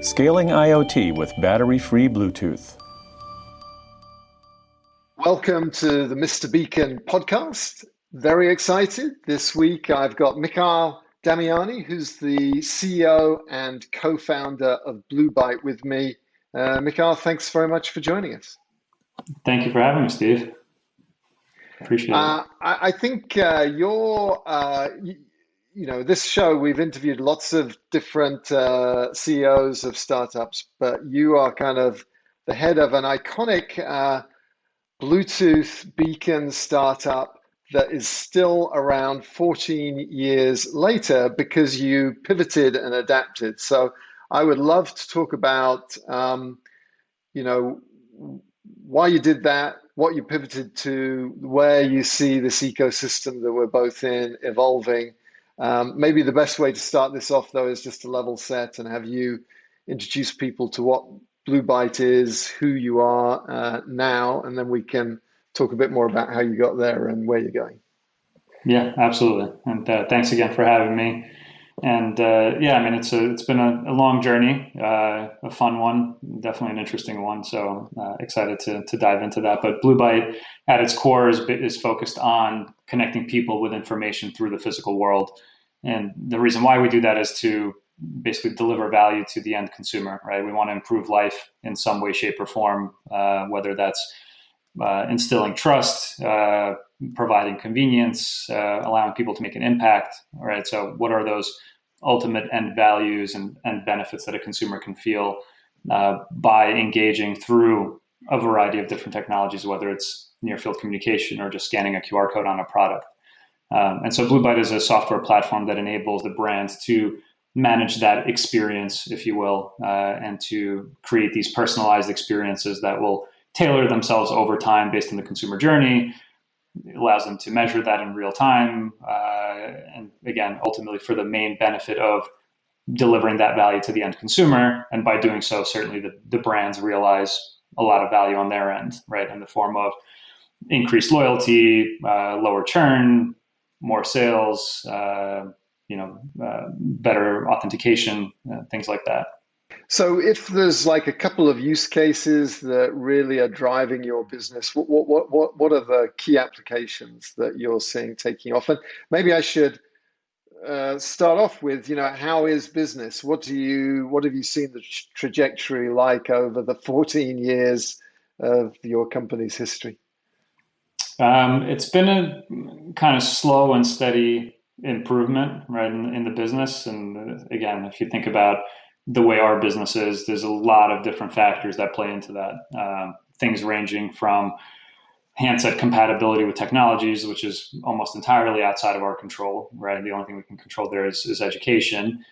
scaling IoT with battery free Bluetooth. Welcome to the Mr. Beacon podcast. Very excited. This week I've got Mikhail Damiani, who's the CEO and co founder of Blue Bite, with me. Uh, Mikhail, thanks very much for joining us. Thank you for having me, Steve. Appreciate Uh, I, I think uh, you're, uh, you, know, this show we've interviewed lots of different uh, CEOs of startups, but you are kind of the head of an iconic uh, Bluetooth beacon startup that is still around 14 years later because you pivoted and adapted. So I would love to talk about, um, you know, why you did that, what you pivoted to, where you see this ecosystem that we're both in evolving. Um, maybe the best way to start this off, though, is just to level set and have you introduce people to what Blue Bite is, who you are uh, now, and then we can talk a bit more about how you got there and where you're going. Yeah, absolutely. And uh, thanks again for having me. And uh, yeah, I mean, it's a, it's been a, a long journey, uh, a fun one, definitely an interesting one. So uh, excited to, to dive into that. But Blue Bite at its core is, is focused on connecting people with information through the physical world. And the reason why we do that is to basically deliver value to the end consumer, right? We want to improve life in some way, shape, or form, uh, whether that's uh, instilling trust, uh, providing convenience, uh, allowing people to make an impact, right? So, what are those ultimate end values and, and benefits that a consumer can feel uh, by engaging through a variety of different technologies, whether it's near field communication or just scanning a QR code on a product? Um, and so Blue Bite is a software platform that enables the brands to manage that experience, if you will, uh, and to create these personalized experiences that will tailor themselves over time based on the consumer journey. It allows them to measure that in real time. Uh, and again, ultimately for the main benefit of delivering that value to the end consumer. And by doing so, certainly the, the brands realize a lot of value on their end, right, in the form of increased loyalty, uh, lower churn, more sales, uh, you know, uh, better authentication, uh, things like that. So, if there's like a couple of use cases that really are driving your business, what what what what are the key applications that you're seeing taking off? And maybe I should uh, start off with, you know, how is business? What do you what have you seen the trajectory like over the 14 years of your company's history? Um, it's been a kind of slow and steady improvement, right, in, in the business. And again, if you think about the way our business is, there's a lot of different factors that play into that. Um, things ranging from handset compatibility with technologies, which is almost entirely outside of our control, right? The only thing we can control there is, is education.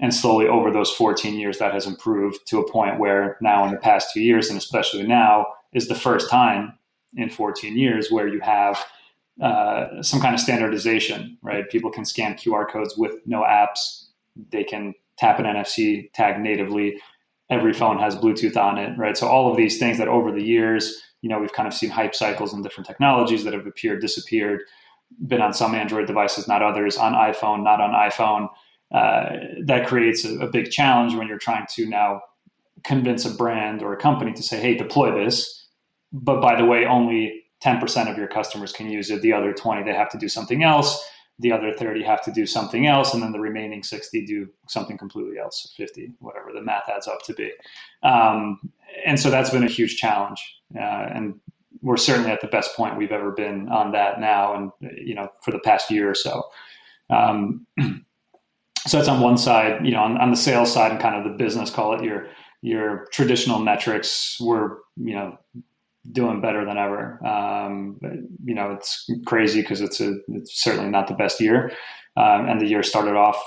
And slowly over those 14 years, that has improved to a point where now, in the past two years, and especially now, is the first time in 14 years where you have uh, some kind of standardization, right? People can scan QR codes with no apps. They can tap an NFC tag natively. Every phone has Bluetooth on it, right? So all of these things that over the years, you know, we've kind of seen hype cycles and different technologies that have appeared, disappeared, been on some Android devices, not others, on iPhone, not on iPhone. Uh, that creates a, a big challenge when you're trying to now convince a brand or a company to say, hey, deploy this. But by the way, only 10% of your customers can use it. The other 20, they have to do something else. The other 30 have to do something else. And then the remaining 60 do something completely else, 50, whatever the math adds up to be. Um, and so that's been a huge challenge. Uh, and we're certainly at the best point we've ever been on that now. And, you know, for the past year or so. Um, so that's on one side, you know, on, on the sales side and kind of the business, call it your, your traditional metrics were, you know, doing better than ever. Um, you know, it's crazy because it's a it's certainly not the best year, um, and the year started off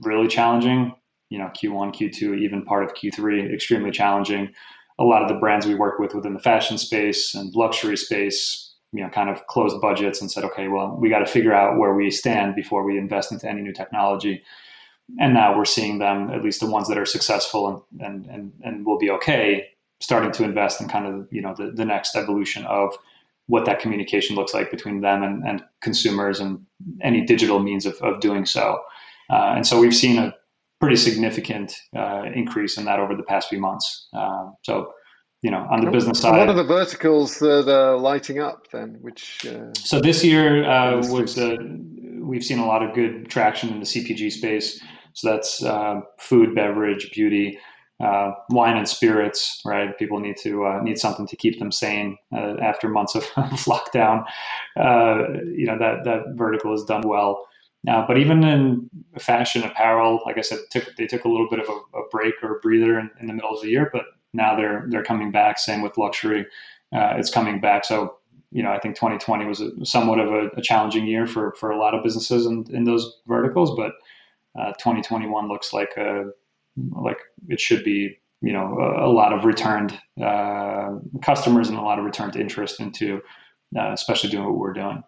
really challenging. You know, Q1, Q2, even part of Q3, extremely challenging. A lot of the brands we work with within the fashion space and luxury space, you know, kind of closed budgets and said, okay, well, we got to figure out where we stand before we invest into any new technology. And now we're seeing them, at least the ones that are successful and and and, and will be okay, starting to invest in kind of you know the, the next evolution of what that communication looks like between them and, and consumers and any digital means of, of doing so. Uh, and so we've seen a pretty significant uh, increase in that over the past few months. Uh, so, you know, on the business side. What are the verticals that are lighting up then? Which uh, so this year uh, was uh, we've seen a lot of good traction in the CPG space. So that's food, beverage, beauty uh, wine and spirits, right? People need to uh, need something to keep them sane uh, after months of lockdown. Uh, you know that that vertical has done well. Now, but even in fashion apparel, like I said, took, they took a little bit of a, a break or a breather in, in, the middle of the year, but now they're they're coming back. Same with luxury, uh, it's coming back. So you know, I think 2020 was a, somewhat of a, a, challenging year for for a lot of businesses in, in those verticals, but 2021 uh, looks like a like it should be you know a, a lot of returned uh, customers and a lot of returned interest into uh, especially doing what we're doing.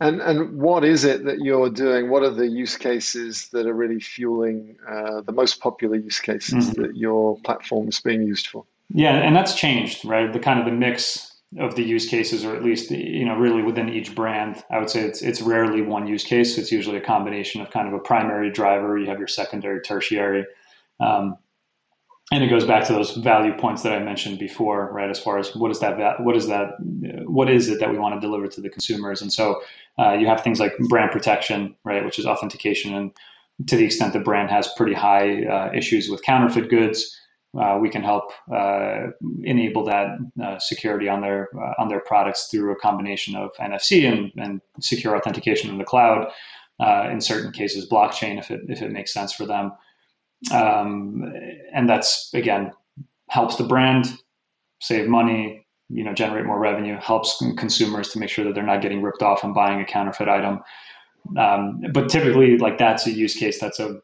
And and what is it that you're doing? What are the use cases that are really fueling uh, the most popular use cases mm-hmm. that your platform is being used for? Yeah and that's changed right? The kind of the mix of the use cases or at least you know really within each brand i would say it's it's rarely one use case. It's usually a combination of kind of a primary driver. You have your secondary tertiary um, and it goes back to those value points that I mentioned before, right? As far as what is that, what is that, what is it that we want to deliver to the consumers? And so uh, you have things like brand protection, right, which is authentication, and to the extent the brand has pretty high uh, issues with counterfeit goods, uh, we can help uh, enable that uh, security on their uh, on their products through a combination of NFC and, and secure authentication in the cloud. in certain cases, blockchain, if it if it makes sense for them um, and that's again helps the brand save money you know generate more revenue helps consumers to make sure that they're not getting ripped off and buying a counterfeit item. Um, but typically like that's a use case that's a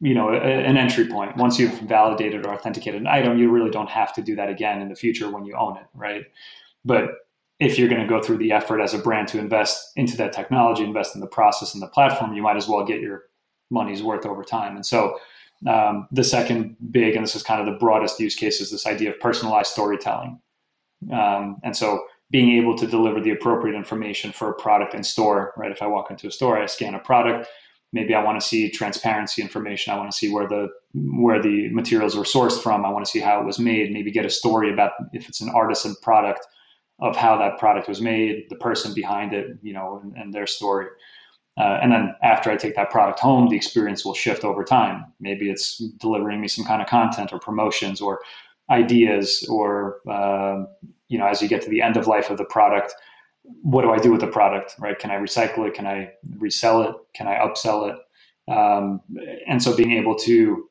you know a, an entry point. Once you've validated or authenticated an item you really don't have to do that again in the future when you own it right? But if you're going to go through the effort as a brand to invest into that technology invest in the process and the platform you might as well get your money's worth over time. And so um, the second big, and this is kind of the broadest use case, is this idea of personalized storytelling. Um, and so being able to deliver the appropriate information for a product in store, right? If I walk into a store, I scan a product. Maybe I want to see transparency information. I want to see where the where the materials were sourced from. I want to see how it was made. Maybe get a story about if it's an artisan product of how that product was made, the person behind it, you know, and, and their story. Uh, and then after I take that product home, the experience will shift over time. Maybe it's delivering me some kind of content or promotions or ideas, or uh, you know, as you get to the end of life of the product, what do I do with the product? Right? Can I recycle it? Can I resell it? Can I upsell it? Um, and so being able to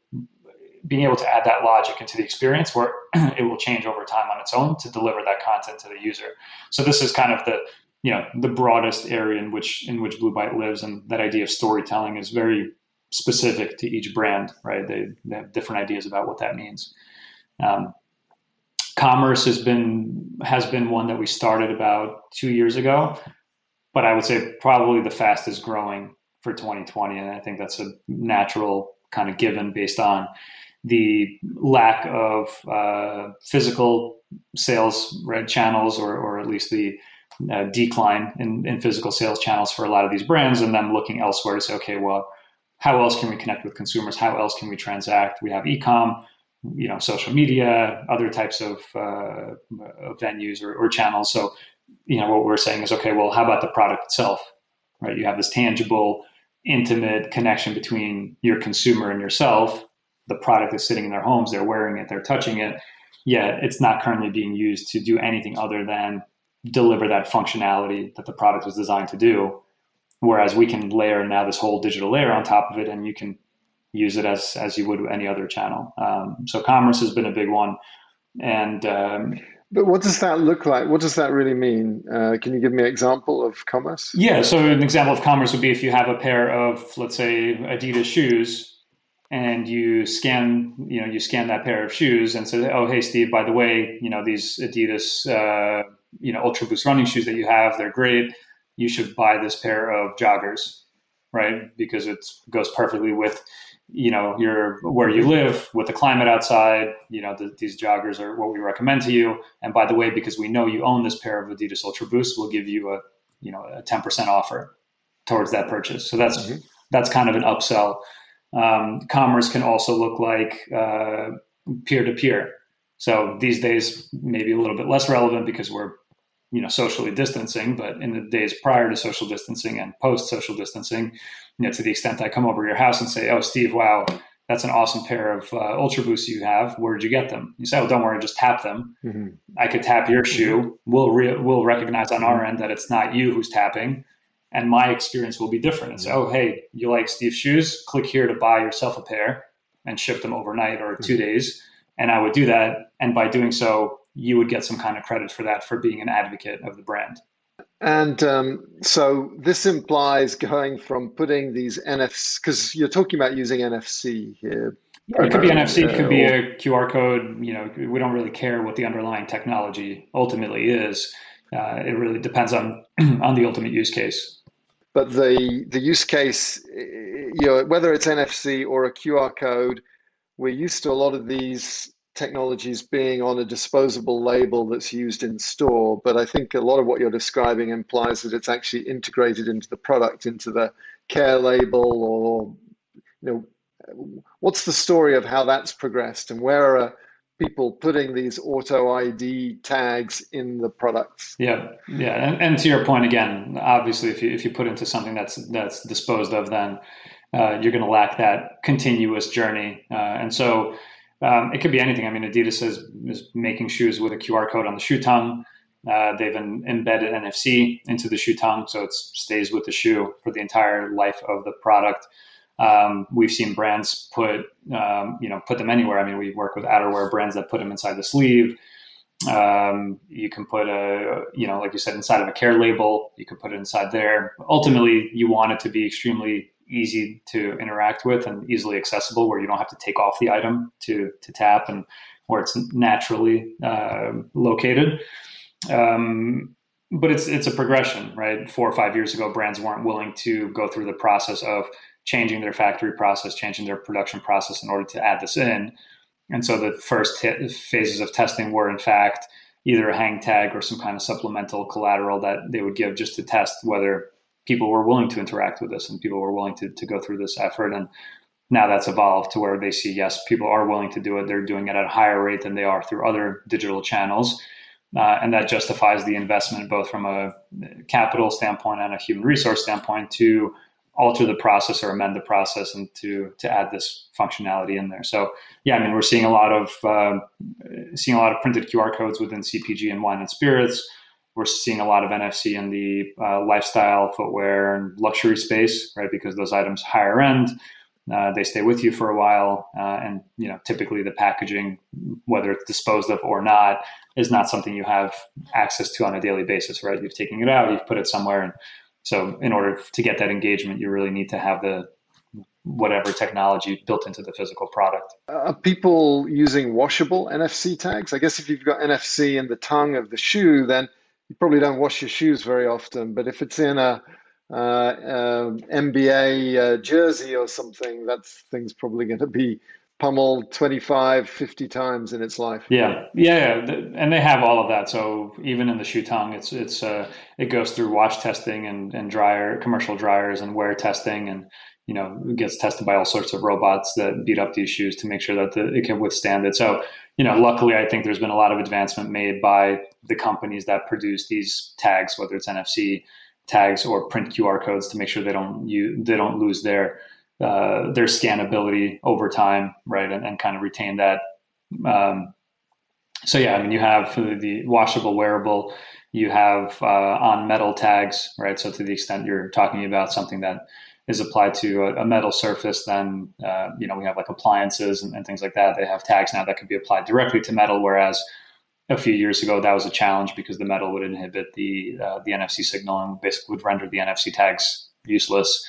being able to add that logic into the experience where it will change over time on its own to deliver that content to the user. So this is kind of the you know the broadest area in which in which Blue Bite lives, and that idea of storytelling is very specific to each brand, right? They, they have different ideas about what that means. Um, commerce has been has been one that we started about two years ago, but I would say probably the fastest growing for 2020, and I think that's a natural kind of given based on the lack of uh, physical sales red channels, or or at least the uh, decline in, in physical sales channels for a lot of these brands and them looking elsewhere to say, okay, well, how else can we connect with consumers? How else can we transact? We have ecom, you know, social media, other types of uh, venues or, or channels. So, you know, what we're saying is, okay, well, how about the product itself, right? You have this tangible, intimate connection between your consumer and yourself. The product is sitting in their homes, they're wearing it, they're touching it. Yet it's not currently being used to do anything other than deliver that functionality that the product was designed to do. Whereas we can layer now this whole digital layer on top of it, and you can use it as as you would any other channel. Um, so commerce has been a big one, and um, but what does that look like? What does that really mean? Uh, can you give me an example of commerce? Yeah, so an example of commerce would be if you have a pair of, let's say, Adidas shoes, and you scan, you know, you scan that pair of shoes and say, "Oh, hey, Steve, by the way, you know, these Adidas, uh, you know, Ultra Boost running shoes that you have, they're great. You should buy this pair of joggers, right? Because it goes perfectly with." you know your where you live with the climate outside you know the, these joggers are what we recommend to you and by the way because we know you own this pair of adidas ultra boost we'll give you a you know a 10% offer towards that purchase so that's mm-hmm. that's kind of an upsell um, commerce can also look like uh, peer-to-peer so these days maybe a little bit less relevant because we're you know socially distancing but in the days prior to social distancing and post social distancing you know to the extent i come over your house and say oh steve wow that's an awesome pair of uh, ultra boosts you have where did you get them? You say oh don't worry just tap them. Mm-hmm. i could tap your shoe. Mm-hmm. we'll re- we'll recognize on our end that it's not you who's tapping and my experience will be different. And say oh hey you like steve's shoes? Click here to buy yourself a pair and ship them overnight or two mm-hmm. days and i would do that and by doing so you would get some kind of credit for that for being an advocate of the brand. And um, so this implies going from putting these NFCs, because you're talking about using NFC here. it could be NFC, it could be a QR code. You know, we don't really care what the underlying technology ultimately is. Uh, it really depends on on the ultimate use case. But the the use case, you know, whether it's NFC or a QR code, we're used to a lot of these technologies being on a disposable label that's used in store, but I think a lot of what you're describing implies that it's actually integrated into the product, into the care label, or you know, what's the story of how that's progressed, and where are people putting these auto ID tags in the products? Yeah, yeah, and, and to your point again, obviously, if you if you put into something that's that's disposed of, then uh, you're going to lack that continuous journey, uh, and so um, it could be anything. I mean, Adidas is, is making shoes with a QR code on the shoe tongue. Uh, they've embedded NFC into the shoe tongue, so it stays with the shoe for the entire life of the product. Um, we've seen brands put, um, you know, put them anywhere. I mean, we work with outerwear brands that put them inside the sleeve. Um, you can put a, you know, like you said, inside of a care label. You can put it inside there. Ultimately, you want it to be extremely easy to interact with and easily accessible where you don't have to take off the item to, to tap and where it's naturally uh, located. Um, but it's it's a progression, right? Four or five years ago, brands weren't willing to go through the process of changing their factory process, changing their production process in order to add this in. And so the first t- phases of testing were, in fact, either a hang tag or some kind of supplemental collateral that they would give just to test whether people were willing to interact with this and people were willing to, to go through this effort. And now that's evolved to where they see, yes, people are willing to do it. They're doing it at a higher rate than they are through other digital channels. Uh, and that justifies the investment both from a capital standpoint and a human resource standpoint to alter the process or amend the process and to to add this functionality in there. So yeah, I mean we're seeing a lot of uh, seeing a lot of printed QR codes within CPG and wine and spirits we're seeing a lot of NFC in the uh, lifestyle, footwear, and luxury space, right? Because those items higher end, uh, they stay with you for a while, uh, and you know typically the packaging, whether it's disposed of or not, is not something you have access to on a daily basis, right? You've taken it out, you've put it somewhere, and so in order to get that engagement, you really need to have the whatever technology built into the physical product. Are people using washable NFC tags? I guess if you've got NFC in the tongue of the shoe, then you probably don't wash your shoes very often, but if it's in a uh, uh, NBA uh, jersey or something, that thing's probably going to be pummeled 25, 50 times in its life. Yeah, yeah, yeah. and they have all of that. So even in the shoe tongue, it's it's uh, it goes through wash testing and and dryer commercial dryers and wear testing, and you know gets tested by all sorts of robots that beat up these shoes to make sure that the, it can withstand it. So you know, luckily, I think there's been a lot of advancement made by the companies that produce these tags, whether it's NFC tags or print QR codes, to make sure they don't you they don't lose their uh, their scannability over time, right, and, and kind of retain that. Um, so yeah, I mean, you have the washable wearable, you have uh, on metal tags, right. So to the extent you're talking about something that is applied to a, a metal surface, then uh, you know we have like appliances and, and, things like that. They have tags now that can be applied directly to metal, whereas a few years ago that was a challenge because the metal would inhibit the uh, the NFC signal and basically would render the NFC tags useless.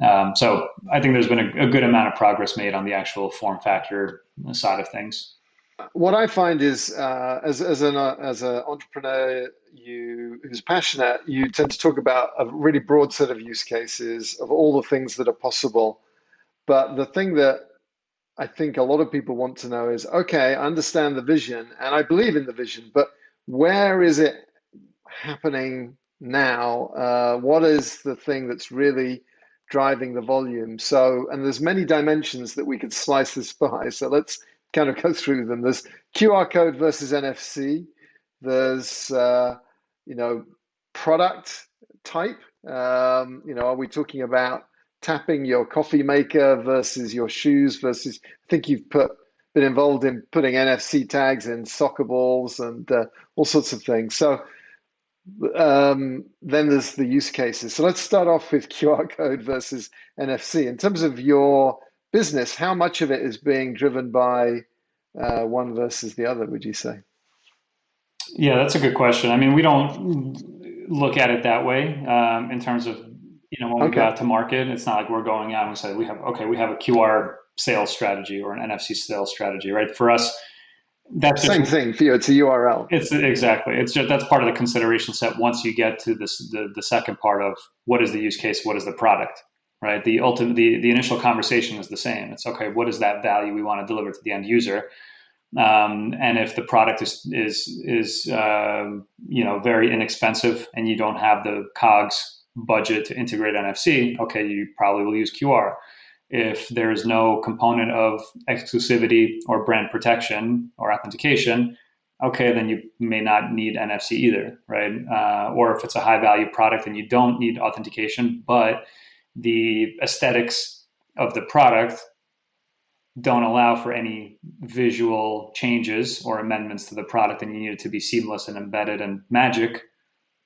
Um, so I think there's been a, a, good amount of progress made on the actual form factor side of things. What I find is, uh, as as an uh, as an entrepreneur, you who's passionate, you tend to talk about a really broad set of use cases of all the things that are possible. But the thing that I think a lot of people want to know is, okay, I understand the vision and I believe in the vision, but where is it happening now? Uh, what is the thing that's really driving the volume. So, and there's many dimensions that we could slice this by. So let's kind of go through them. There's QR code versus NFC. There's, uh, you know, product type. Um, you know, are we talking about tapping your coffee maker versus your shoes versus? I think you've put been involved in putting NFC tags in soccer balls and uh, all sorts of things. So um, then there's the use cases. So let's start off with QR code versus NFC. In terms of your business, how much of it is being driven by uh, one versus the other, would you say? Yeah, that's a good question. I mean, we don't look at it that way um, in terms of, you know, when we okay. go out to market, it's not like we're going out and we say, we have, okay, we have a QR sales strategy or an NFC sales strategy, right? For us, that's the same just, thing for you. It's a URL. It's exactly. It's just that's part of the consideration set. Once you get to this, the the second part of what is the use case, what is the product, right? The ultimate, the the initial conversation is the same. It's okay. What is that value we want to deliver to the end user? Um, and if the product is is is um, you know very inexpensive and you don't have the cogs budget to integrate NFC, okay, you probably will use QR if there's no component of exclusivity or brand protection or authentication, okay, then you may not need NFC either, right? Uh, or if it's a high value product and you don't need authentication, but the aesthetics of the product don't allow for any visual changes or amendments to the product and you need it to be seamless and embedded and magic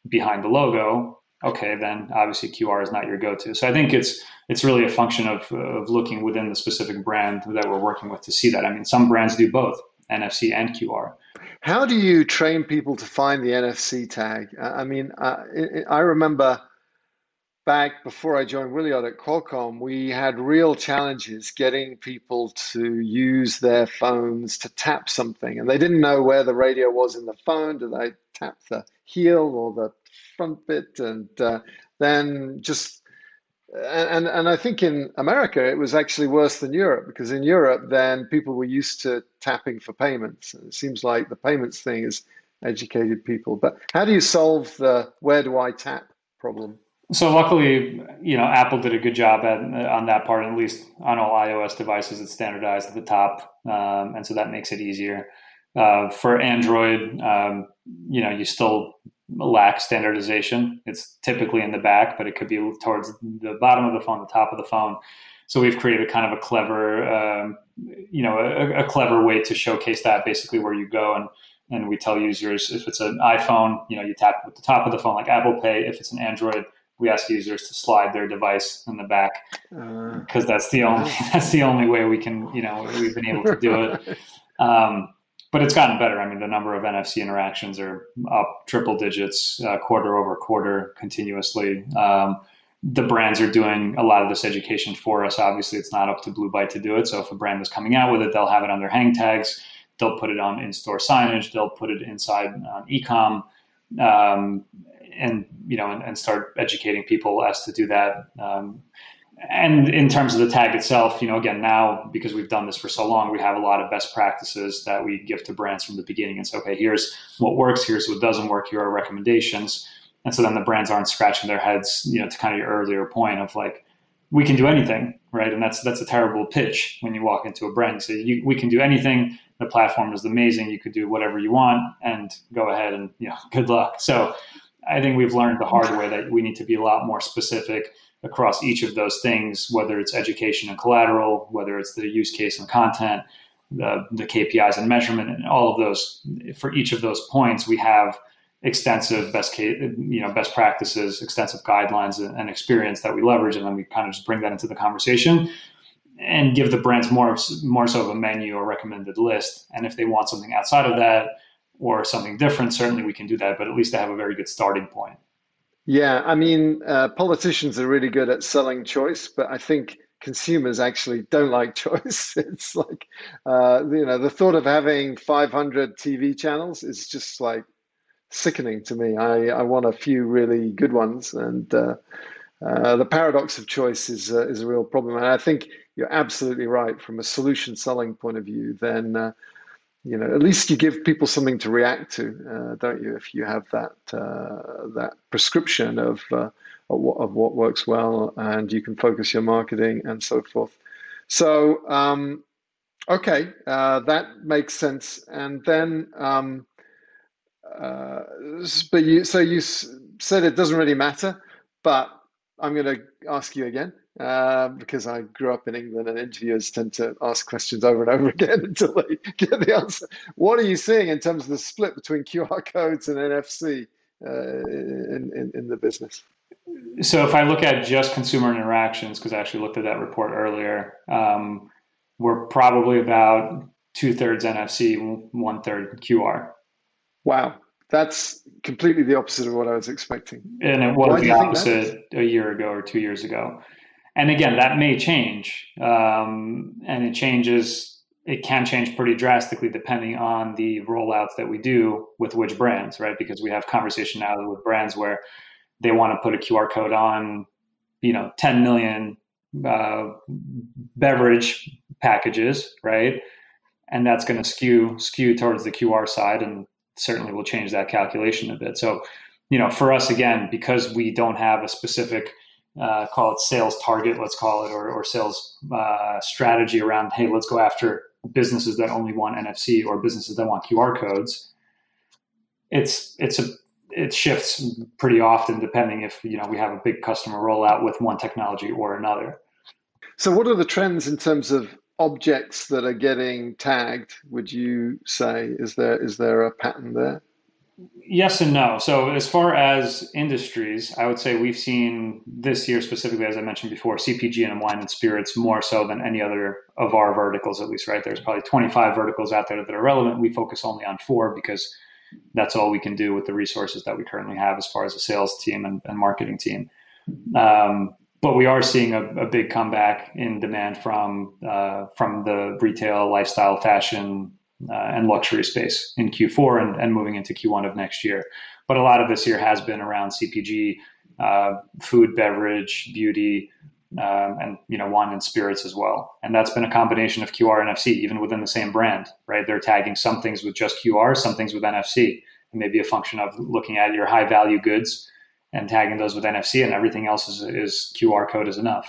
behind the logo, okay, then obviously QR is not your go-to. So I think it's it's really a function of of looking within the specific brand that we're working with to see that. I mean, some brands do both NFC and QR. How do you train people to find the NFC tag? I mean, I, I remember back before I joined Wiliot at Qualcomm, we had real challenges getting people to use their phones to tap something, and they didn't know where the radio was in the phone. Do they tap the heel or the front bit, and uh, then just and and I think in America it was actually worse than Europe because in Europe then people were used to tapping for payments. It seems like the payments thing has educated people. But how do you solve the where do I tap problem? So luckily, you know, Apple did a good job at on that part. At least on all iOS devices, it's standardized at the top, um, and so that makes it easier. Uh, for Android, um, you know, you still lack standardization. It's typically in the back, but it could be towards the bottom of the phone, the top of the phone. So we've created kind of a clever, um, you know, a, a, clever way to showcase that basically where you go and and we tell users if it's an iPhone, you know, you tap with the top of the phone like Apple Pay. If it's an Android, we ask users to slide their device in the back because uh, that's the only that's the only way we can, you know, we've been able to do it. Um, but it's gotten better. I mean, the number of NFC interactions are up triple digits, uh, quarter over quarter, continuously. Um, the brands are doing a lot of this education for us. Obviously, it's not up to Blue Bite to do it. So if a brand is coming out with it, they'll have it on their hang tags. They'll put it on in-store signage. They'll put it inside on ecom, um, and you know, and, and, start educating people as to do that. Um, and in terms of the tag itself, you know, again, now because we've done this for so long, we have a lot of best practices that we give to brands from the beginning and say, okay, here's what works, here's what doesn't work, here are recommendations. And so then the brands aren't scratching their heads, you know, to kind of your earlier point of like, we can do anything, right? And that's that's a terrible pitch when you walk into a brand. Say, you, we can do anything. The platform is amazing. You could do whatever you want, and go ahead and you know, good luck. So I think we've learned the hard way that we need to be a lot more specific across each of those things, whether it's education and collateral, whether it's the use case and content, the, the KPIs and measurement, and all of those. For each of those points, we have extensive best case, you know, best practices, extensive guidelines and, experience that we leverage, and then we kind of just bring that into the conversation and give the brands more more so of a menu or recommended list. And if they want something outside of that or something different, certainly we can do that. But at least they have a very good starting point. Yeah, I mean, uh, politicians are really good at selling choice, but I think consumers actually don't like choice. It's like, uh, you know, the thought of having 500 TV channels is just like sickening to me. I, I want a few really good ones, and uh, uh, the paradox of choice is uh, is a real problem. And I think you're absolutely right from a solution selling point of view. Then uh, you know, at least you give people something to react to, uh, don't you? If you have that uh, that prescription of, uh, of what, works well, and you can focus your marketing and so forth. So, um, okay, uh, that makes sense. And then, um, uh, but you so you said it doesn't really matter, but I'm going to ask you again uh, because I grew up in England and interviewers tend to ask questions over and over again until they get the answer. What are you seeing in terms of the split between QR codes and NFC uh, in, in, in, the business? So if I look at just consumer interactions, because I actually looked at that report earlier, um, we're probably about two thirds NFC, one third QR. Wow. That's completely the opposite of what I was expecting. And it was Why the opposite a year ago or two years ago and again, that may change, um, and it changes. It can change pretty drastically depending on the rollouts that we do with which brands, right? Because we have conversation now with brands where they want to put a QR code on, you know, 10 million uh, beverage packages, right? And that's going to skew skew towards the QR side, and certainly will change that calculation a bit. So, you know, for us again, because we don't have a specific uh, call it sales target, let's call it, or, or sales uh, strategy around, hey, let's go after businesses that only want NFC or businesses that want QR codes. It's it's a it shifts pretty often depending if you know we have a big customer rollout with one technology or another. So, what are the trends in terms of objects that are getting tagged? Would you say is there is there a pattern there? Yes and no. So, as far as industries, I would say we've seen this year specifically, as I mentioned before, CPG and wine and spirits more so than any other of our verticals, at least, right? There's probably 25 verticals out there that are relevant. We focus only on four because that's all we can do with the resources that we currently have as far as a sales team and, and marketing team. Um, but we are seeing a, a, big comeback in demand from uh, from the retail, lifestyle, fashion, and luxury space in Q4 and, and, moving into Q1 of next year. But a lot of this year has been around CPG, uh, food, beverage, beauty, um, and you know wine and spirits as well. And that's been a combination of QR and NFC, even within the same brand. Right? They're tagging some things with just QR, some things with NFC. It may be a function of looking at your high value goods and tagging those with NFC, and everything else is, is QR code is enough.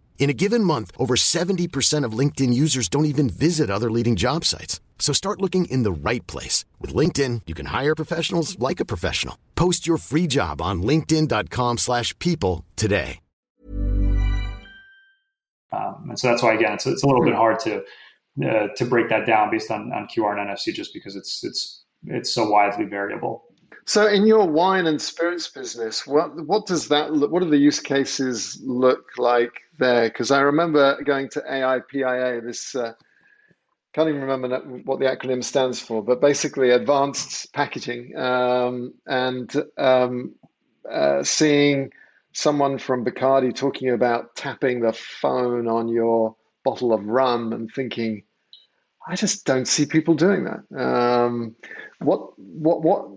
In a given month, over 70% of LinkedIn users don't even visit other leading job sites. So start looking in the right place. With LinkedIn, you can hire professionals like a professional. Post your free job on linkedin.com slash people today. Um, and so that's why, again, it's, it's a little bit hard to uh, to break that down based on, on QR and NFC just because it's it's it's so widely variable. So, in your wine and spirits business, what what does that look? What do the use cases look like there? Because I remember going to AIPIA. This uh, can't even remember what the acronym stands for, but basically advanced packaging, um, and um, uh, seeing someone from Bacardi talking about tapping the phone on your bottle of rum and thinking, I just don't see people doing that. Um, what what what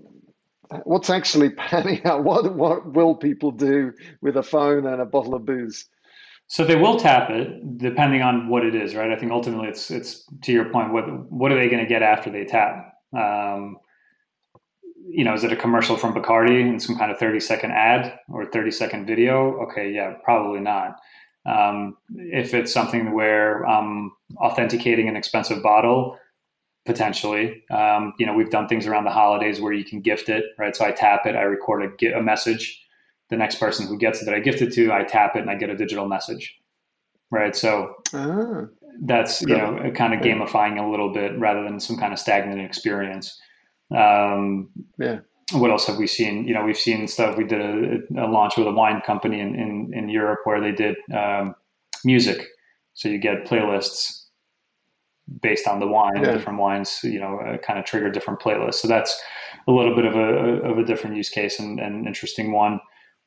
what's actually panning out? What what will people do with a phone and a bottle of booze? So they will tap it, depending on what it is, right? I think ultimately, it's it's to your point. What what are they going to get after they tap? Um, you know, is it a commercial from Bacardi and some kind of thirty second ad or thirty second video? Okay, yeah, probably not. Um, if it's something where I'm authenticating an expensive bottle, potentially. Um, you know, we've done things around the holidays where you can gift it, right? So I tap it, I record a, a message. The next person who gets it that I gifted to, I tap it and I get a digital message, right? So ah, that's you know kind of gamifying a little bit rather than some kind of stagnant experience. Um, yeah. What else have we seen? You know, we've seen stuff. We did a, a launch with a wine company in, in, in Europe where they did um, music. So you get playlists based on the wine, yeah. different wines, you know, uh, kind of trigger different playlists. So that's a little bit of a, of a different use case and, and interesting one.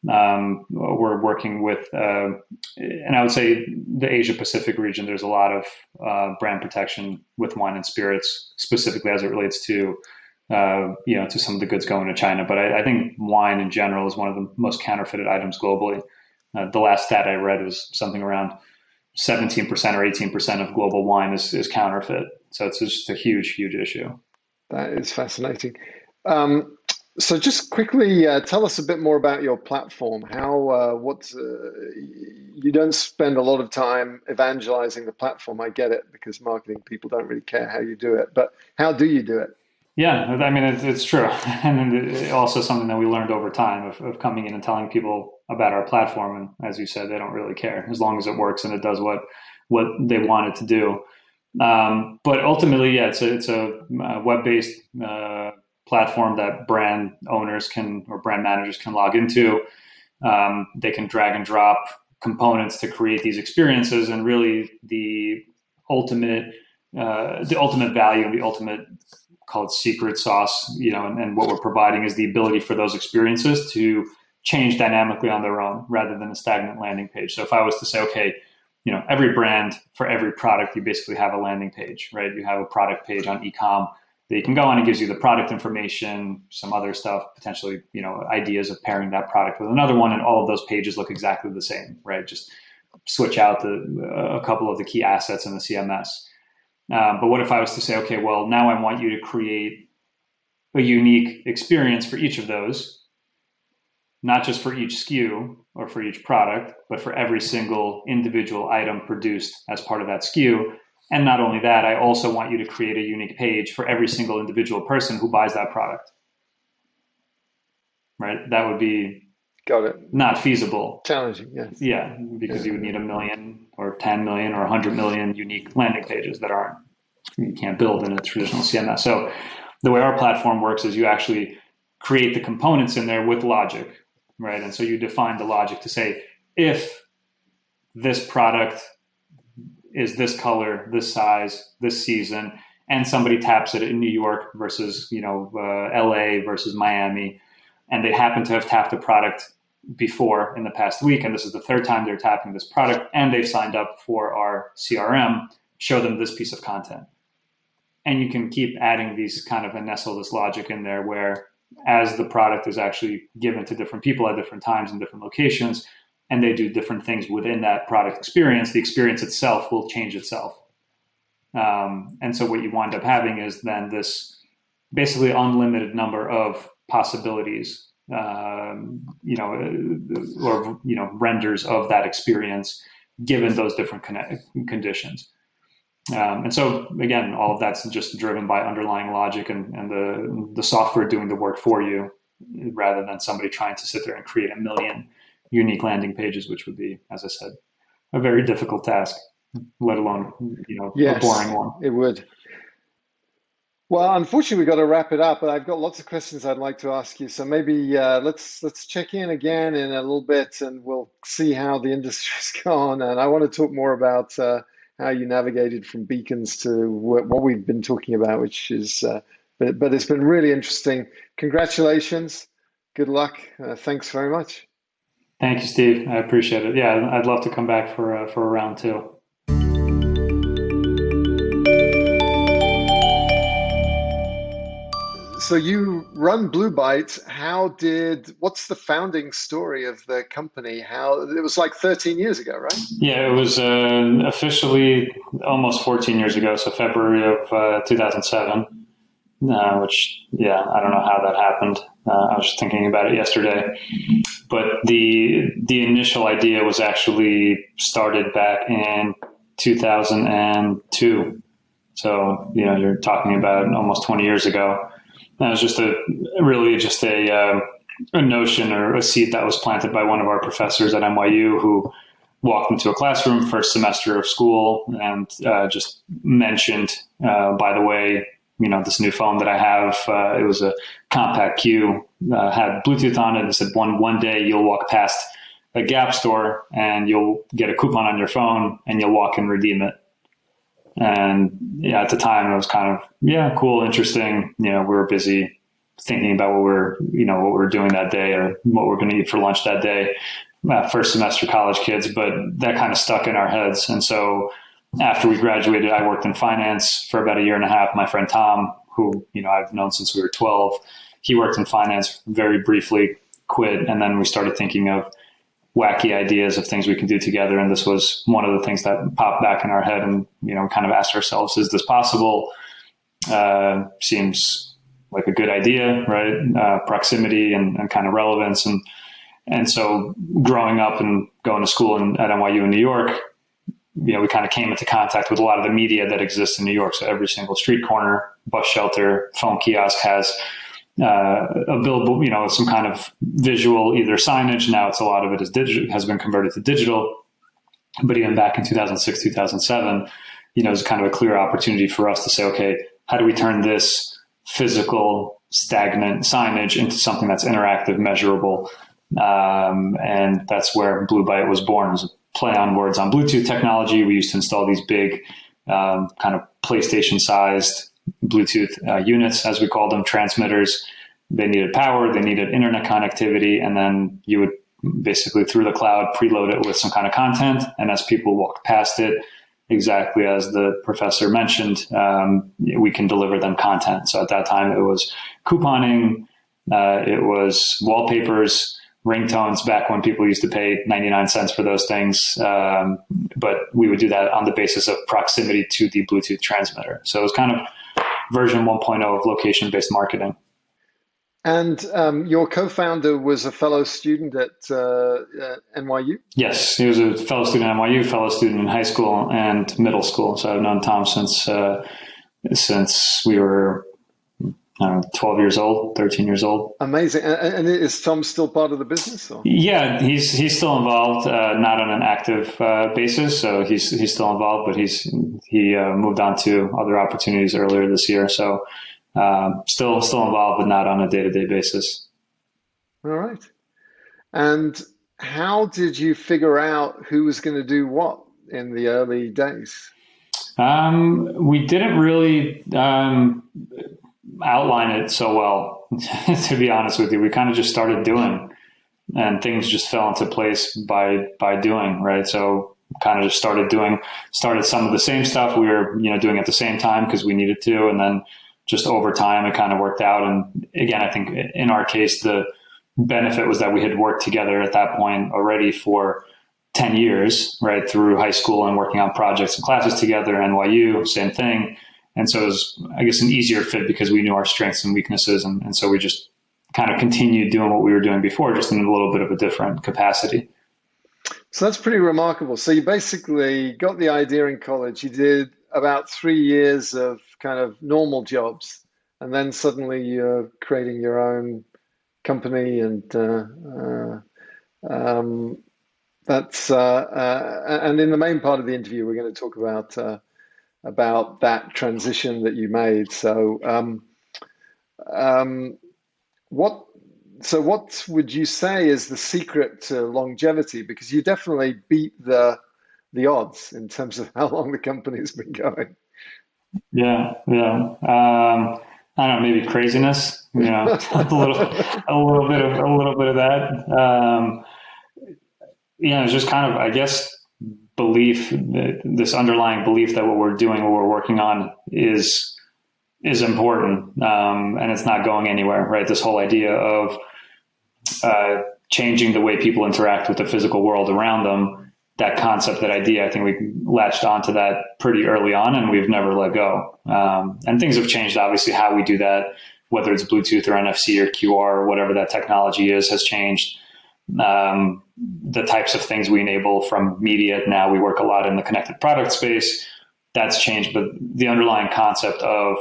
Um, we're working with, uh, and I would say the Asia Pacific region, there's a lot of uh, brand protection with wine and spirits, specifically as it relates to, uh, you know, to some of the goods going to China. But I, I, think wine in general is one of the most counterfeited items globally. Uh, the last stat I read was something around 17% or 18% of global wine is, is counterfeit. So it's just a huge, huge issue. That is fascinating. Um, so just quickly uh, tell us a bit more about your platform. How, uh, what, uh, you don't spend a lot of time evangelizing the platform. I get it because marketing people don't really care how you do it, but how do you do it? Yeah, I mean, it's, it's true. And also something that we learned over time of, of coming in and telling people about our platform. And as you said, they don't really care as long as it works and it does what, what they want it to do. Um, but ultimately, yeah, it's a, it's a web-based uh, platform that brand owners can, or brand managers can log into. Um, they can drag and drop components to create these experiences and really the ultimate, uh, the ultimate value and the ultimate called secret sauce, you know, and, and, what we're providing is the ability for those experiences to change dynamically on their own rather than a stagnant landing page. So if I was to say, okay, you know, every brand for every product, you basically have a landing page, right? You have a product page on ecom that you can go on and gives you the product information, some other stuff, potentially, you know, ideas of pairing that product with another one, and all of those pages look exactly the same, right? Just switch out the a couple of the key assets in the CMS. Um, but what if I was to say, okay, well, now I want you to create a unique experience for each of those, not just for each SKU or for each product, but for every single individual item produced as part of that SKU. And not only that, I also want you to create a unique page for every single individual person who buys that product. Right? That would be Got it. Not feasible. Challenging, yes. Yeah, because you would need a million or 10 million or 100 million unique landing pages that aren't, you can't build in a traditional CMS. So the way our platform works is you actually create the components in there with logic, right? And so you define the logic to say, if this product is this color, this size, this season, and somebody taps it in New York versus, you know, uh, LA versus Miami, and they happen to have tapped a product before in the past week, and this is the third time they're tapping this product, and they've signed up for our CRM, show them this piece of content. And you can keep adding these kind of a nestle this logic in there where as the product is actually given to different people at different times in different locations, and they do different things within that product experience, the experience itself will change itself. Um, and so what you wind up having is then this basically unlimited number of possibilities um, you know, or you know, renders of that experience given those different conditions. Um, and so again, all of that's just driven by underlying logic and, and the the software doing the work for you, rather than somebody trying to sit there and create a million unique landing pages, which would be, as I said, a very difficult task, let alone you know yes, a boring one. It would. Well, unfortunately, we've got to wrap it up. But I've got lots of questions I'd like to ask you. So maybe uh, let's let's check in again in a little bit, and we'll see how the industry's gone. And I want to talk more about. Uh, how you navigated from beacons to what we've been talking about, which is, uh, but, but it's been really interesting. Congratulations. Good luck. Uh, thanks very much. Thank you, Steve. I appreciate it. Yeah, I'd love to come back for uh, for a round two. So you run Blue Bite. How did? What's the founding story of the company? How it was like 13 years ago, right? Yeah, it was uh, officially almost 14 years ago. So February of uh, 2007. Uh, which, yeah, I don't know how that happened. Uh, I was just thinking about it yesterday. But the the initial idea was actually started back in 2002. So you know, you're talking about almost 20 years ago that was just a really just a uh, a notion or a seed that was planted by one of our professors at NYU who walked into a classroom first semester of school and uh, just mentioned, uh, by the way, you know, this new phone that I have, uh, it was a compact Q, uh, had Bluetooth on it, and said one one day you'll walk past a Gap store and you'll get a coupon on your phone and you'll walk and redeem it. And yeah, at the time it was kind of, yeah, cool, interesting. You know, we were busy thinking about what we're, you know, what we are doing that day or what we're going to eat for lunch that day. Uh, first semester college kids, but that kind of stuck in our heads. And so after we graduated, I worked in finance for about a year and a half. My friend Tom, who, you know, I've known since we were 12, he worked in finance very briefly, quit. And then we started thinking of, wacky ideas of things we can do together. And this was one of the things that popped back in our head and, you know, kind of asked ourselves, is this possible? Uh, seems like a good idea, right? Uh, proximity and, and, kind of relevance. And, and so growing up and going to school in, at NYU in New York, you know, we kind of came into contact with a lot of the media that exists in New York. So every single street corner, bus shelter, phone kiosk has uh, a billboard, you know, some kind of visual, either signage. Now it's a lot of it is digital, has been converted to digital. But even back in 2006, 2007, you know, it's kind of a clear opportunity for us to say, okay, how do we turn this physical, stagnant signage into something that's interactive, measurable? Um, and that's where Blue Bite was born. It was a play on words on Bluetooth technology. We used to install these big, um, kind of PlayStation sized Bluetooth uh, units, as we call them, transmitters. They needed power, they needed internet connectivity, and then you would basically through the cloud preload it with some kind of content. And as people walk past it, exactly as the professor mentioned, um, we can deliver them content. So at that time, it was couponing, uh, it was wallpapers, ringtones back when people used to pay 99 cents for those things. Um, but we would do that on the basis of proximity to the Bluetooth transmitter. So it was kind of version 1.0 of location based marketing. And um, your co-founder was a fellow student at uh, uh, NYU. Yes, he was a fellow student at NYU, fellow student in high school and middle school. So I've known Tom since uh, since we were know, 12 years old, 13 years old. Amazing. And is Tom still part of the business? Or? Yeah, he's he's still involved, uh, not on an active uh, basis. So he's he's still involved, but he's he uh, moved on to other opportunities earlier this year. So um, still still involved, but not on a day to day basis. All right. And how did you figure out who was going to do what in the early days? Um, we didn't really um, outline it so well, to be honest with you. We kind of just started doing and things just fell into place by by doing, right? So kind of just started doing started some of the same stuff we were, you know, doing at the same time because we needed to and then just over time it kind of worked out and again, I think in our case the benefit was that we had worked together at that point already for 10 years, right, through high school and working on projects and classes together, NYU, same thing. And so it was, I guess, an easier fit because we knew our strengths and weaknesses. And, and so we just kind of continued doing what we were doing before, just in a little bit of a different capacity. So that's pretty remarkable. So you basically got the idea in college. You did about three years of kind of normal jobs, and then suddenly you're creating your own company, and uh, uh, um, that's uh, uh and in the main part of the interview, we're going to talk about uh, about that transition that you made. So, um, um, what so what would you say is the secret to longevity? Because you definitely beat the the odds in terms of how long the company's been going. Yeah, yeah. Um, I don't know, maybe craziness. You know, a little, a little bit of a little bit of that. Um, yeah, it's just kind of, I guess, belief this underlying belief that what we're doing, what we're working on, is is important, um, and it's not going anywhere. Right? This whole idea of uh, changing the way people interact with the physical world around them. That concept, that idea, I think we latched onto that pretty early on, and we've never let go. Um, and things have changed, obviously, how we do that, whether it's Bluetooth or NFC or QR or whatever that technology is, has changed. Um, the types of things we enable from media now, we work a lot in the connected product space. That's changed, but the underlying concept of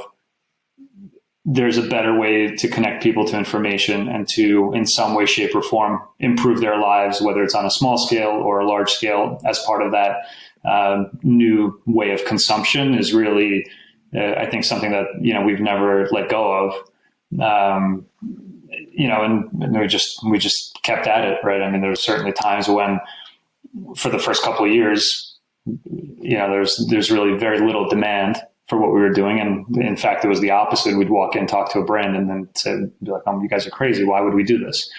there's a better way to connect people to information and to, in some way, shape, or form, improve their lives, whether it's on a small scale or a large scale, as part of that uh, new way of consumption is really, uh, I think, something that you know we've never let go of. Um, you know, and, and, we just we just kept at it, right? I mean, there were certainly times when, for the first couple of years, you know, there's there's really very little demand for what we were doing. And in fact, it was the opposite. We'd walk in, talk to a brand, and then say, be like, "Oh, you guys are crazy. Why would we do this?"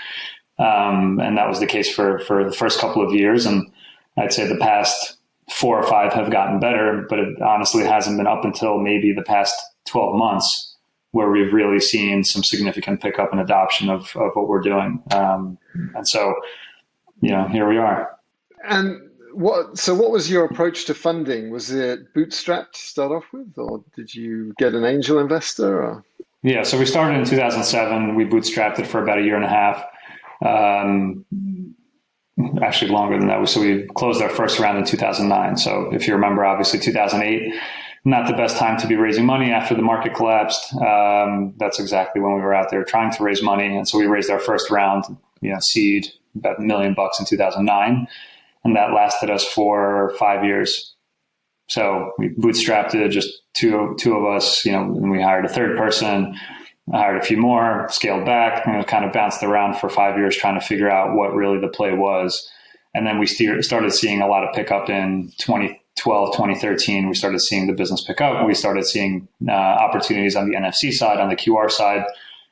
Um, and that was the case for for the first couple of years. And I'd say the past four or five have gotten better, but it honestly hasn't been up until maybe the past twelve months where we've really seen some significant pickup and adoption of, of what we're doing. Um, and so, you know, here we are. And what so what was your approach to funding? Was it bootstrapped to start off with, or did you get an angel investor? Or? Yeah, so we started in 2007. We bootstrapped it for about a year and a half. Um, actually, longer than that. So we closed our first round in 2009. So if you remember, obviously 2008, not the best time to be raising money after the market collapsed. Um, that's exactly when we were out there trying to raise money, and so we raised our first round, you know, seed about a million bucks in 2009 and that lasted us for five years. So we bootstrapped it, just two two of us, you know, and we hired a third person, hired a few more, scaled back, and kind of bounced around for five years trying to figure out what really the play was. And then we started seeing a lot of pickup in 2012, 2013. We started seeing the business pick up. We started seeing uh, opportunities on the NFC side, on the QR side,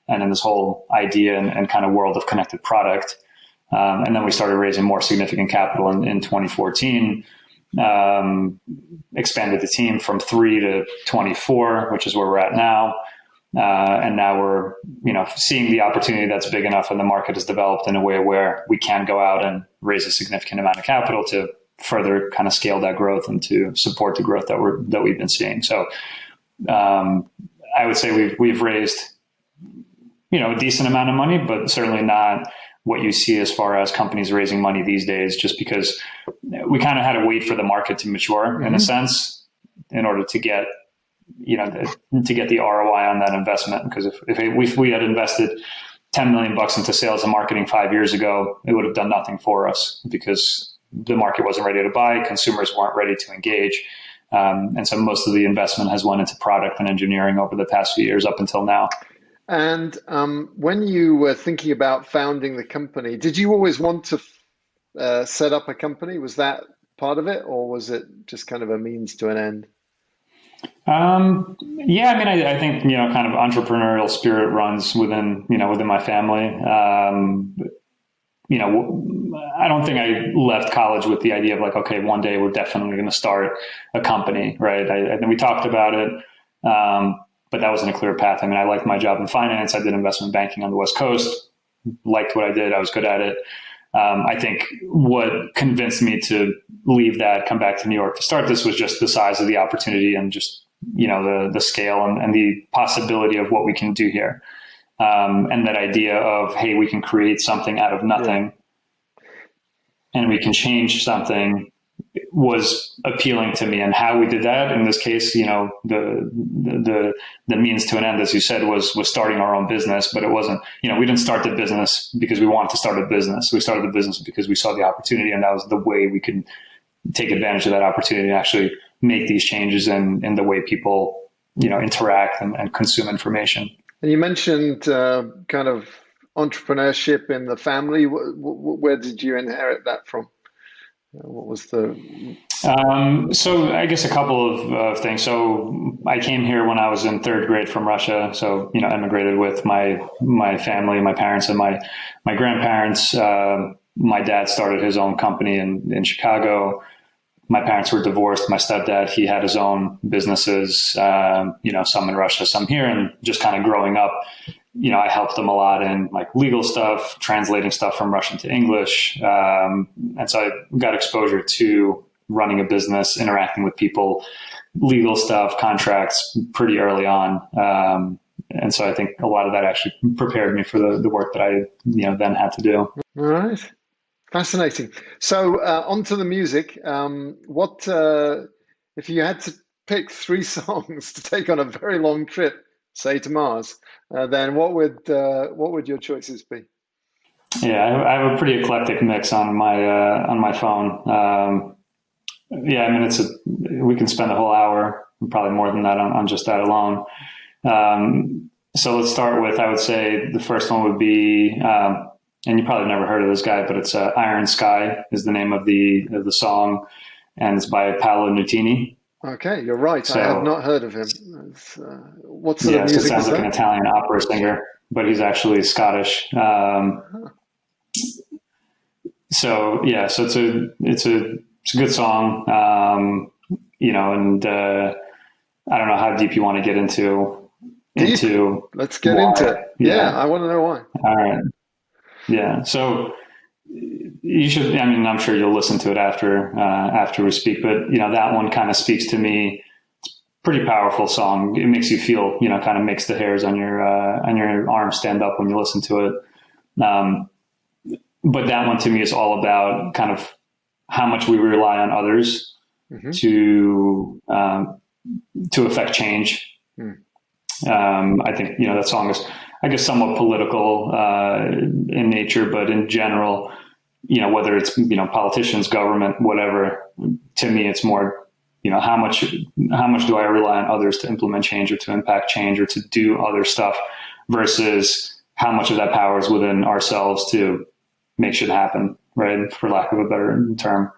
and in this whole idea and, and kind of world of connected product. Um, and then we started raising more significant capital in, in 2014. Um, expanded the team from three to 24, which is where we're at now. Uh, and now we're, you know, seeing the opportunity that's big enough and the market has developed in a way where we can go out and raise a significant amount of capital to further kind of scale that growth and to support the growth that we're, that we've been seeing. So, um, I would say we've, we've raised, you know, a decent amount of money, but certainly not what you see as far as companies raising money these days, just because we kind of had to wait for the market to mature mm-hmm. in a mm-hmm. sense in order to get you know the, to get the ROI on that investment. Because if if, if we had invested 10 million bucks into sales and marketing five years ago, it would have done nothing for us because the market wasn't ready to buy, consumers weren't ready to engage. Um, and so most of the investment has went into product and engineering over the past few years up until now. And um, when you were thinking about founding the company, did you always want to uh, set up a company? Was that part of it, or was it just kind of a means to an end? Um, yeah, I mean, I, I, think you know, kind of entrepreneurial spirit runs within you know within my family. Um, you know, I don't think I left college with the idea of like, okay, one day we're definitely going to start a company, right? I, we talked about it. Um, but that wasn't a clear path. I mean, I liked my job in finance. I did investment banking on the West Coast, liked what I did. I was good at it. Um, I think what convinced me to leave that, come back to New York to start this was just the size of the opportunity and just, you know, the, the scale and, and the possibility of what we can do here. Um, and that idea of, hey, we can create something out of nothing. and we can change something was appealing to me. And how we did that in this case you know the, the the means to an end as you said was was starting our own business but it wasn't you know we didn't start the business because we wanted to start a business. We started the business because we saw the opportunity and that was the way we could take advantage of that opportunity and actually make these changes in in the way people you know interact and, and consume information and you mentioned uh, kind of entrepreneurship in the family where did you inherit that from what was the? Um, so I guess a couple of uh, things. So I came here when I was in third grade from Russia. So you know, emigrated with my my family, my parents, and my my grandparents. Uh, my dad started his own company in in Chicago. My parents were divorced. My stepdad he had his own businesses. Um, you know, some in Russia, some here, and just kind of growing up you know, I helped them a lot in like legal stuff, translating stuff from Russian to English. Um, and so I got exposure to running a business, interacting with people, legal stuff, contracts pretty early on. Um, and so I think a lot of that actually prepared me for the, the work that I, you know, then had to do. All right. Fascinating. So uh, on to the music. Um, what, uh, if you had to pick three songs to take on a very long trip, say to Mars, uh, then what would uh, what would your choices be? Yeah, I have a pretty eclectic mix on my uh, on my phone. Um, yeah, I mean it's a we can spend a whole hour, probably more than that, on, on just that alone. Um, so let's start with I would say the first one would be, um, and you probably never heard of this guy, but it's uh, Iron Sky is the name of the of the song, and it's by Paolo Nutini. Okay, you're right. So, I have not heard of him. Uh, what's the yeah, music? So it sounds like an Italian opera singer, but he's actually Scottish. Um. So yeah, so it's a it's a it's a good song, um, you know, and uh, I don't know how deep you want to get into deep. into. Let's get why. into it. Yeah, yeah, I want to know why. All right. Yeah. So you should. I mean, I'm sure you'll listen to it after uh, after we speak. But you know, that one kind of speaks to me. It's pretty powerful song. It makes you feel, you know, kind of makes the hairs on your uh, on your arm stand up when you listen to it. Um, but that one to me is all about kind of how much we rely on others mm-hmm. to um, to affect change. Mm. Um, I think you know that song is, I guess, somewhat political uh, in nature, but in general, you know, whether it's, you know, politicians, government, whatever, to me, it's more, you know, how much, how much do I rely on others to implement change or to impact change or to do other stuff versus how much of that power is within ourselves to make shit happen, right? For lack of a better term.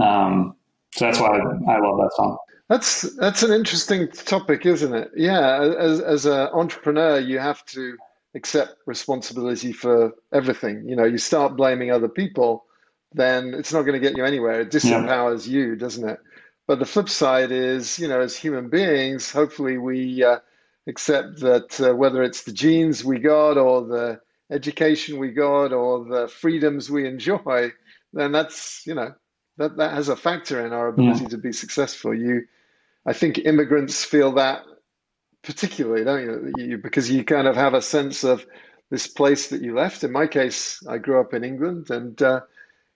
Um, so that's why I, I love that song. That's that's an interesting topic, isn't it? Yeah, as as an entrepreneur, you have to accept responsibility for everything. You know, you start blaming other people, then it's not going to get you anywhere. It disempowers yeah. you, doesn't it? But the flip side is, you know, as human beings, hopefully we uh, accept that uh, whether it's the genes we got or the education we got or the freedoms we enjoy, then that's, you know, that, that has a factor in our ability yeah. to be successful. You, I think immigrants feel that particularly, don't you? you? Because you kind of have a sense of this place that you left. In my case, I grew up in England, and uh,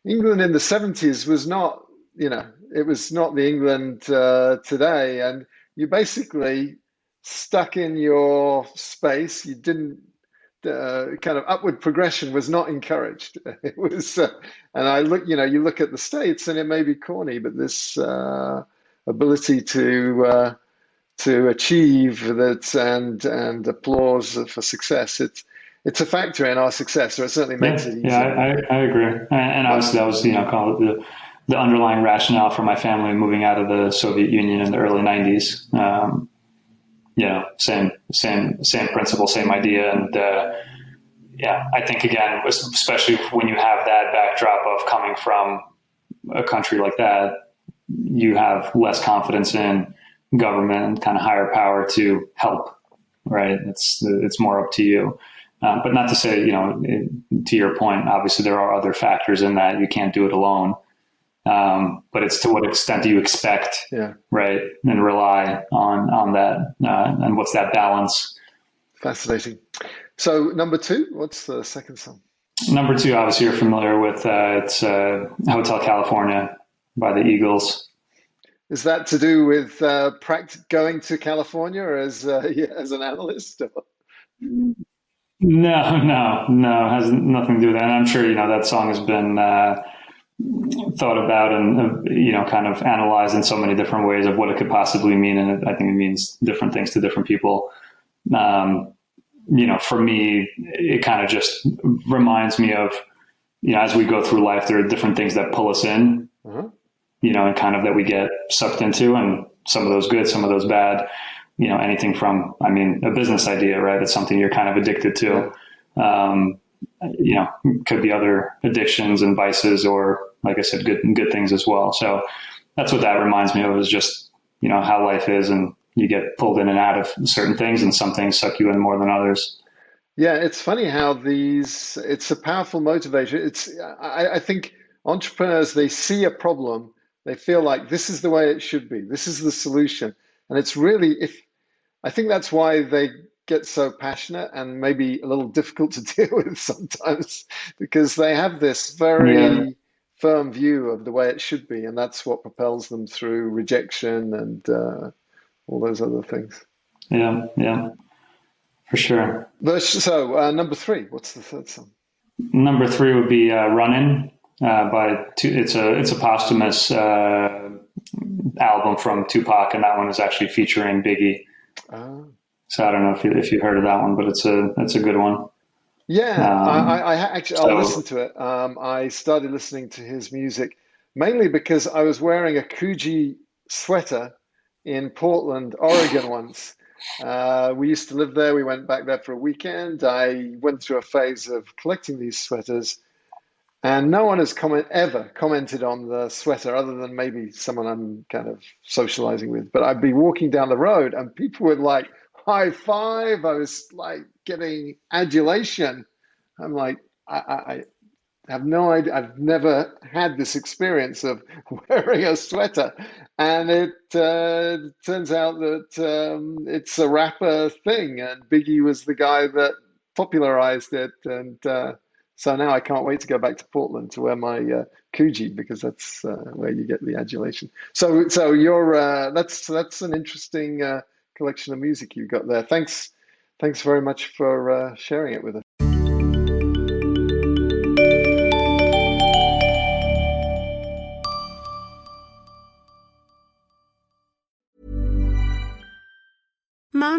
England in the 70s was not, you know, it was not the England uh, today. And you basically stuck in your space. You didn't, uh, kind of upward progression was not encouraged. It was, uh, and I look, you know, you look at the States and it may be corny, but this uh, ability to, uh, to achieve that and and applause for success. It's it's a factor in our success, or it certainly makes yeah, it easier. Yeah, I, I agree. And obviously, that was you know called the the underlying rationale for my family moving out of the Soviet Union in the early '90s. Um, you know, same same same principle, same idea, and uh, yeah, I think again, especially when you have that backdrop of coming from a country like that, you have less confidence in government and kind of higher power to help, right? It's it's more up to you. Um, but not to say, you know, it, to your point, obviously there are other factors in that you can't do it alone. Um, but it's to what extent do you expect, yeah. right, and rely on on that, uh, and what's that balance? Fascinating. So number two, what's the second song? Number two, obviously, you're familiar with uh, it's uh, Hotel California by the Eagles. Is that to do with uh, going to California as uh, as an analyst? No, no, no. It has nothing to do with that. And I'm sure you know that song has been uh, thought about and uh, you know kind of analyzed in so many different ways of what it could possibly mean, and I think it means different things to different people. Um, you know, for me, it kind of just reminds me of you know as we go through life, there are different things that pull us in. Mm-hmm. You know, and kind of that we get sucked into, and some of those good, some of those bad. You know, anything from I mean, a business idea, right? It's something you're kind of addicted to. Um, you know, could be other addictions and vices, or like I said, good good things as well. So that's what that reminds me of is just you know how life is, and you get pulled in and out of certain things, and some things suck you in more than others. Yeah, it's funny how these. It's a powerful motivator. It's I, I think entrepreneurs they see a problem, they feel like this is the way it should be, this is the solution, and it's really if I think that's why they get so passionate and maybe a little difficult to deal with sometimes because they have this very yeah. firm view of the way it should be, and that's what propels them through rejection and uh, all those other things. Yeah, yeah, for sure. So, uh, number three, what's the third song? Number three would be uh, "Running" uh, by two, it's a it's a posthumous uh, album from Tupac, and that one is actually featuring Biggie. Oh. So I don't know if you if you heard of that one, but it's a it's a good one. Yeah, um, I, I, actually so, I'll listen to it. Um, I started listening to his music mainly because I was wearing a Coogi sweater in Portland, Oregon once. Uh, we used to live there. We went back there for a weekend. I went through a phase of collecting these sweaters, and no one has comment ever commented on the sweater other than maybe someone I'm kind of socializing with. But I'd be walking down the road, and people would like high five. I was like getting adulation. I'm like, I, I, have no idea. I've never had this experience of wearing a sweater, and it uh, turns out that um, it's a rapper thing, and Biggie was the guy that popularized it, and uh, so now I can't wait to go back to Portland to wear my uh, because that's uh, where you get the adulation. So, so you're uh, that's that's an interesting uh, collection of music you've got there. Thanks, thanks very much for uh, sharing it with us.